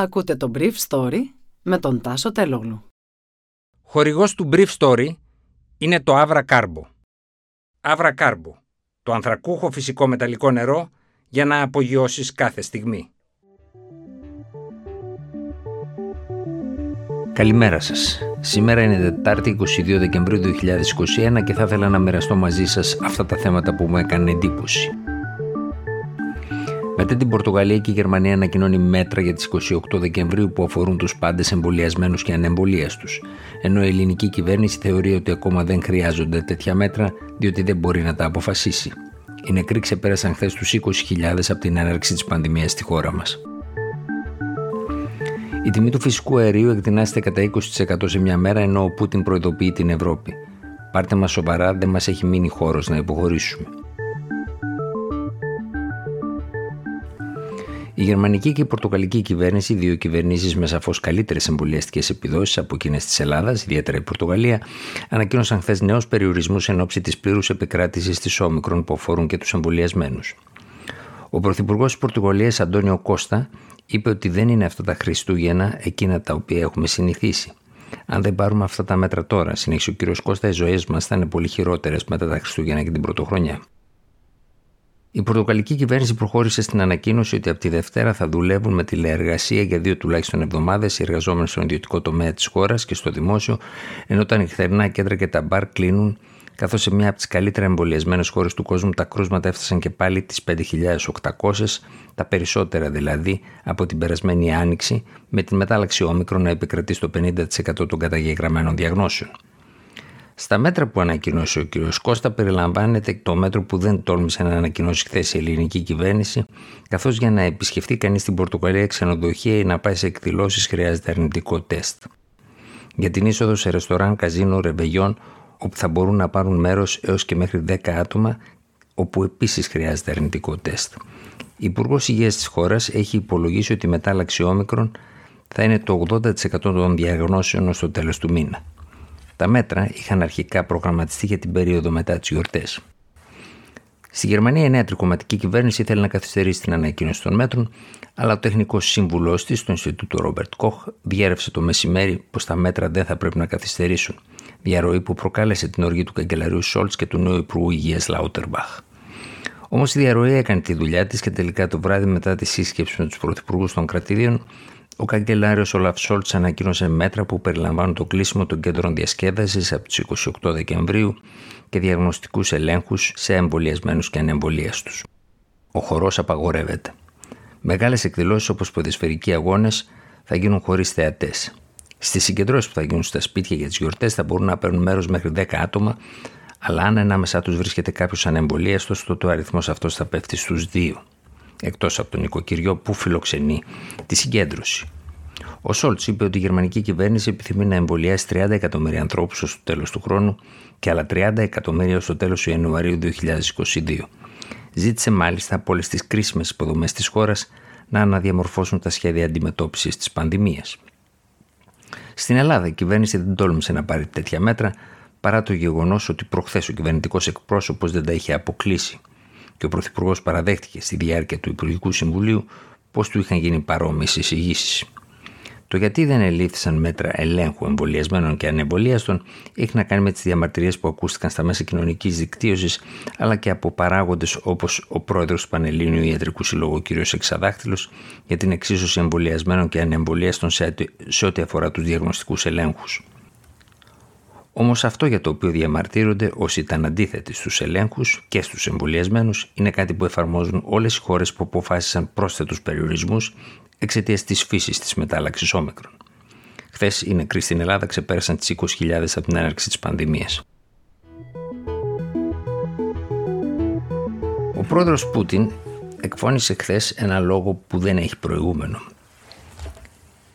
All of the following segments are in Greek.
Ακούτε το Brief Story με τον Τάσο Τελόγλου. Χορηγός του Brief Story είναι το Avra Carbo. Avra Carbo, το ανθρακούχο φυσικό μεταλλικό νερό για να απογειώσεις κάθε στιγμή. Καλημέρα σας. Σήμερα είναι Τετάρτη 22 Δεκεμβρίου 2021 και θα ήθελα να μοιραστώ μαζί σας αυτά τα θέματα που μου έκανε εντύπωση. Μετά την Πορτογαλία και η Γερμανία ανακοινώνει μέτρα για τις 28 Δεκεμβρίου που αφορούν τους πάντες εμβολιασμένους και ανεμβολίαστους, ενώ η ελληνική κυβέρνηση θεωρεί ότι ακόμα δεν χρειάζονται τέτοια μέτρα διότι δεν μπορεί να τα αποφασίσει. Οι νεκροί ξεπέρασαν χθες τους 20.000 από την έναρξη της πανδημίας στη χώρα μας. Η τιμή του φυσικού αερίου εκτινάσεται κατά 20% σε μια μέρα ενώ ο Πούτιν προειδοποιεί την Ευρώπη. Πάρτε μας σοβαρά, δεν μας έχει μείνει χώρος να υποχωρήσουμε. Η γερμανική και η πορτογαλική κυβέρνηση, δύο κυβερνήσεις με σαφώς καλύτερες εμβολιαστικές επιδόσεις από εκείνες της Ελλάδας, ιδιαίτερα η Πορτογαλία, ανακοίνωσαν χθες νέους περιορισμούς εν ώψη της πλήρους επικράτησης της όμικρον που αφορούν και τους εμβολιασμένους. Ο Πρωθυπουργός της Πορτογαλίας, Αντώνιο Κώστα, είπε ότι δεν είναι αυτά τα Χριστούγεννα εκείνα τα οποία έχουμε συνηθίσει. Αν δεν πάρουμε αυτά τα μέτρα τώρα, συνέχισε ο κ. Κώστα, οι ζωές μας θα είναι πολύ χειρότερες μετά τα Χριστούγεννα και την Πρωτοχρονιά. Η Πορτογαλική κυβέρνηση προχώρησε στην ανακοίνωση ότι από τη Δευτέρα θα δουλεύουν με τηλεεργασία για δύο τουλάχιστον εβδομάδες οι εργαζόμενοι στον ιδιωτικό τομέα της χώρας και στο δημόσιο, ενώ τα νυχτερινά κέντρα και τα μπαρ κλείνουν, καθώς σε μια από τις καλύτερα εμβολιασμένες χώρες του κόσμου τα κρούσματα έφτασαν και πάλι τις 5.800, τα περισσότερα δηλαδή από την περασμένη άνοιξη, με την μετάλλαξη όμικρο να επικρατεί στο 50% των καταγεγραμμένων διαγνώσεων. Στα μέτρα που ανακοίνωσε ο κ. Κώστα περιλαμβάνεται το μέτρο που δεν τόλμησε να ανακοινώσει χθες η ελληνική κυβέρνηση, καθώς για να επισκεφτεί κανείς την Πορτογαλία ξενοδοχεία ή να πάει σε εκδηλώσεις χρειάζεται αρνητικό τεστ. Για την είσοδο σε ρεστοράν, καζίνο, ρεβεγιόν, όπου θα μπορούν να πάρουν μέρος έως και μέχρι 10 άτομα, όπου επίσης χρειάζεται αρνητικό τεστ. Η Υπουργός Υγείας της χώρας έχει υπολογίσει ότι η μετάλλαξη όμικρον θα είναι το 80% των διαγνώσεων ως το τέλος του μήνα. Τα μέτρα είχαν αρχικά προγραμματιστεί για την περίοδο μετά τις γιορτές. Στη Γερμανία, η νέα τρικοματική κυβέρνηση ήθελε να καθυστερήσει την ανακοίνωση των μέτρων, αλλά ο τεχνικό σύμβουλός της στο Ινστιτούτο Ρόμπερτ Κοχ διέρευσε το μεσημέρι πως τα μέτρα δεν θα πρέπει να καθυστερήσουν. Διαρροή που προκάλεσε την οργή του καγκελαρίου Σόλτς και του νέου Υπουργού Υγείας Λάουτερμπαχ. Όμως η διαρροή έκανε τη δουλειά της και τελικά το βράδυ μετά τη σύσκεψη με τους πρωθυπουργούς των κρατηδίων ο καγκελάριος Όλαφ Σόλτς ανακοίνωσε μέτρα που περιλαμβάνουν το κλείσιμο των κέντρων διασκέδασης από τις 28 Δεκεμβρίου και διαγνωστικούς ελέγχους σε εμβολιασμένους και ανεμβολίαστους. Ο χορός απαγορεύεται. Μεγάλες εκδηλώσεις όπως ποδοσφαιρικοί αγώνες θα γίνουν χωρίς θεατές. Στις συγκεντρώσεις που θα γίνουν στα σπίτια για τις γιορτές θα μπορούν να παίρνουν μέρος μέχρι 10 άτομα, αλλά αν ανάμεσά τους βρίσκεται κάποιος ανεμβολίαστος, τότε ο αριθμός αυτός θα πέφτει στους 2 εκτός από τον νοικοκυριό που φιλοξενεί τη συγκέντρωση. Ο Σόλτς είπε ότι η γερμανική κυβέρνηση επιθυμεί να εμβολιάσει 30 εκατομμύρια ανθρώπους ως το τέλος του χρόνου και άλλα 30 εκατομμύρια ως το τέλος του Ιανουαρίου 2022. Ζήτησε μάλιστα από όλες τις κρίσιμες υποδομές της χώρας να αναδιαμορφώσουν τα σχέδια αντιμετώπισης της πανδημίας. Στην Ελλάδα, η κυβέρνηση δεν τόλμησε να πάρει τέτοια μέτρα παρά το γεγονός ότι προχθές ο κυβερνητικός εκπρόσωπος δεν τα είχε αποκλείσει και ο Πρωθυπουργός παραδέχτηκε στη διάρκεια του Υπουργικού Συμβουλίου πως του είχαν γίνει παρόμοιες εισηγήσεις. Το γιατί δεν ελήφθησαν μέτρα ελέγχου εμβολιασμένων και ανεμβολίαστων έχει να κάνει με τις διαμαρτυρίες που ακούστηκαν στα μέσα κοινωνικής δικτύωσης αλλά και από παράγοντες όπως ο πρόεδρος του Πανελλήνιου Ιατρικού Συλλόγου κ. Εξαδάχτυλος για την εξίσωση εμβολιασμένων και ανεμβολίαστων σε ό,τι αφορά τους διαγνωστικούς ελέγχους. Όμως αυτό για το οποίο διαμαρτύρονται όσοι ήταν αντίθετοι στους ελέγχους και στους εμβολιασμένους είναι κάτι που εφαρμόζουν όλες οι χώρες που αποφάσισαν πρόσθετους περιορισμούς εξαιτίας της φύσης της μετάλλαξης όμικρων. Χθες οι νεκροί στην Ελλάδα ξεπέρασαν τις 20.000 από την έναρξη της πανδημίας. Ο πρόεδρος Πούτιν εκφώνησε χθες ένα λόγο που δεν έχει προηγούμενο.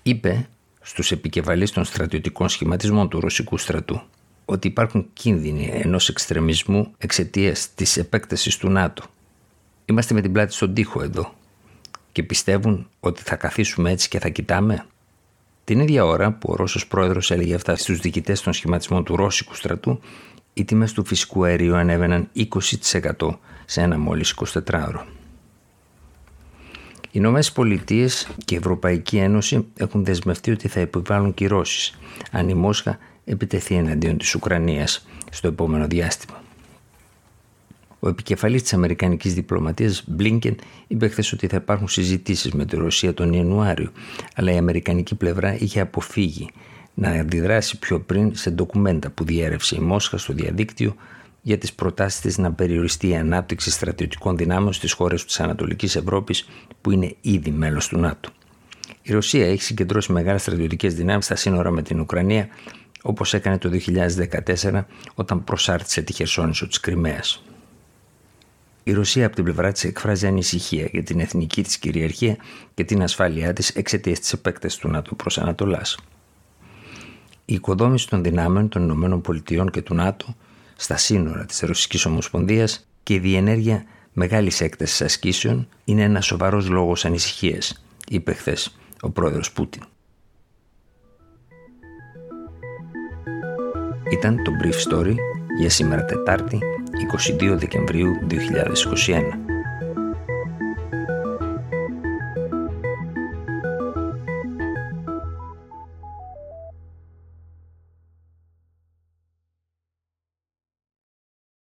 Είπε στους επικεφαλείς των στρατιωτικών σχηματισμών του ρωσικού στρατού ότι υπάρχουν κίνδυνοι ενός εξτρεμισμού εξαιτίας της επέκτασης του ΝΑΤΟ. Είμαστε με την πλάτη στον τοίχο εδώ και πιστεύουν ότι θα καθίσουμε έτσι και θα κοιτάμε. Την ίδια ώρα που ο Ρώσος πρόεδρος έλεγε αυτά στους διοικητές των σχηματισμών του Ρώσικου στρατού, οι τιμές του φυσικού αερίου ανέβαιναν 20% σε ένα μόλις 24ωρο. Οι Ηνωμένες Πολιτείες και η Ευρωπαϊκή Ένωση έχουν δεσμευτεί ότι θα επιβάλλουν κυρώσεις αν η Μόσχα επιτεθεί εναντίον της Ουκρανίας στο επόμενο διάστημα. Ο επικεφαλής της Αμερικανικής διπλωματίας Μπλίνκεν είπε χθες ότι θα υπάρχουν συζητήσεις με τη Ρωσία τον Ιανουάριο, αλλά η Αμερικανική πλευρά είχε αποφύγει να αντιδράσει πιο πριν σε ντοκουμέντα που διέρευσε η Μόσχα στο διαδίκτυο για τις προτάσεις της να περιοριστεί η ανάπτυξη στρατιωτικών δυνάμεων στις χώρες της Ανατολικής Ευρώπης που είναι ήδη μέλος του ΝΑΤΟ. Η Ρωσία έχει συγκεντρώσει μεγάλες στρατιωτικές δυνάμεις στα σύνορα με την Ουκρανία όπως έκανε το 2014 όταν προσάρτησε τη Χερσόνησο της Κρυμαίας. Η Ρωσία από την πλευρά της εκφράζει ανησυχία για την εθνική της κυριαρχία και την ασφάλειά της εξαιτίας της επέκτασης του ΝΑΤΟ προς Ανατολάς. Η οικοδόμηση των δυνάμεων των Ηνωμένων Πολιτειών και του ΝΑΤΟ στα σύνορα της Ρωσικής Ομοσπονδίας και η διενέργεια μεγάλης έκτασης ασκήσεων είναι ένα σοβαρός λόγος ανησυχίας, είπε χθες ο πρόεδρος Πούτιν. Ήταν το Brief Story για σήμερα Τετάρτη 22 Δεκεμβρίου 2021.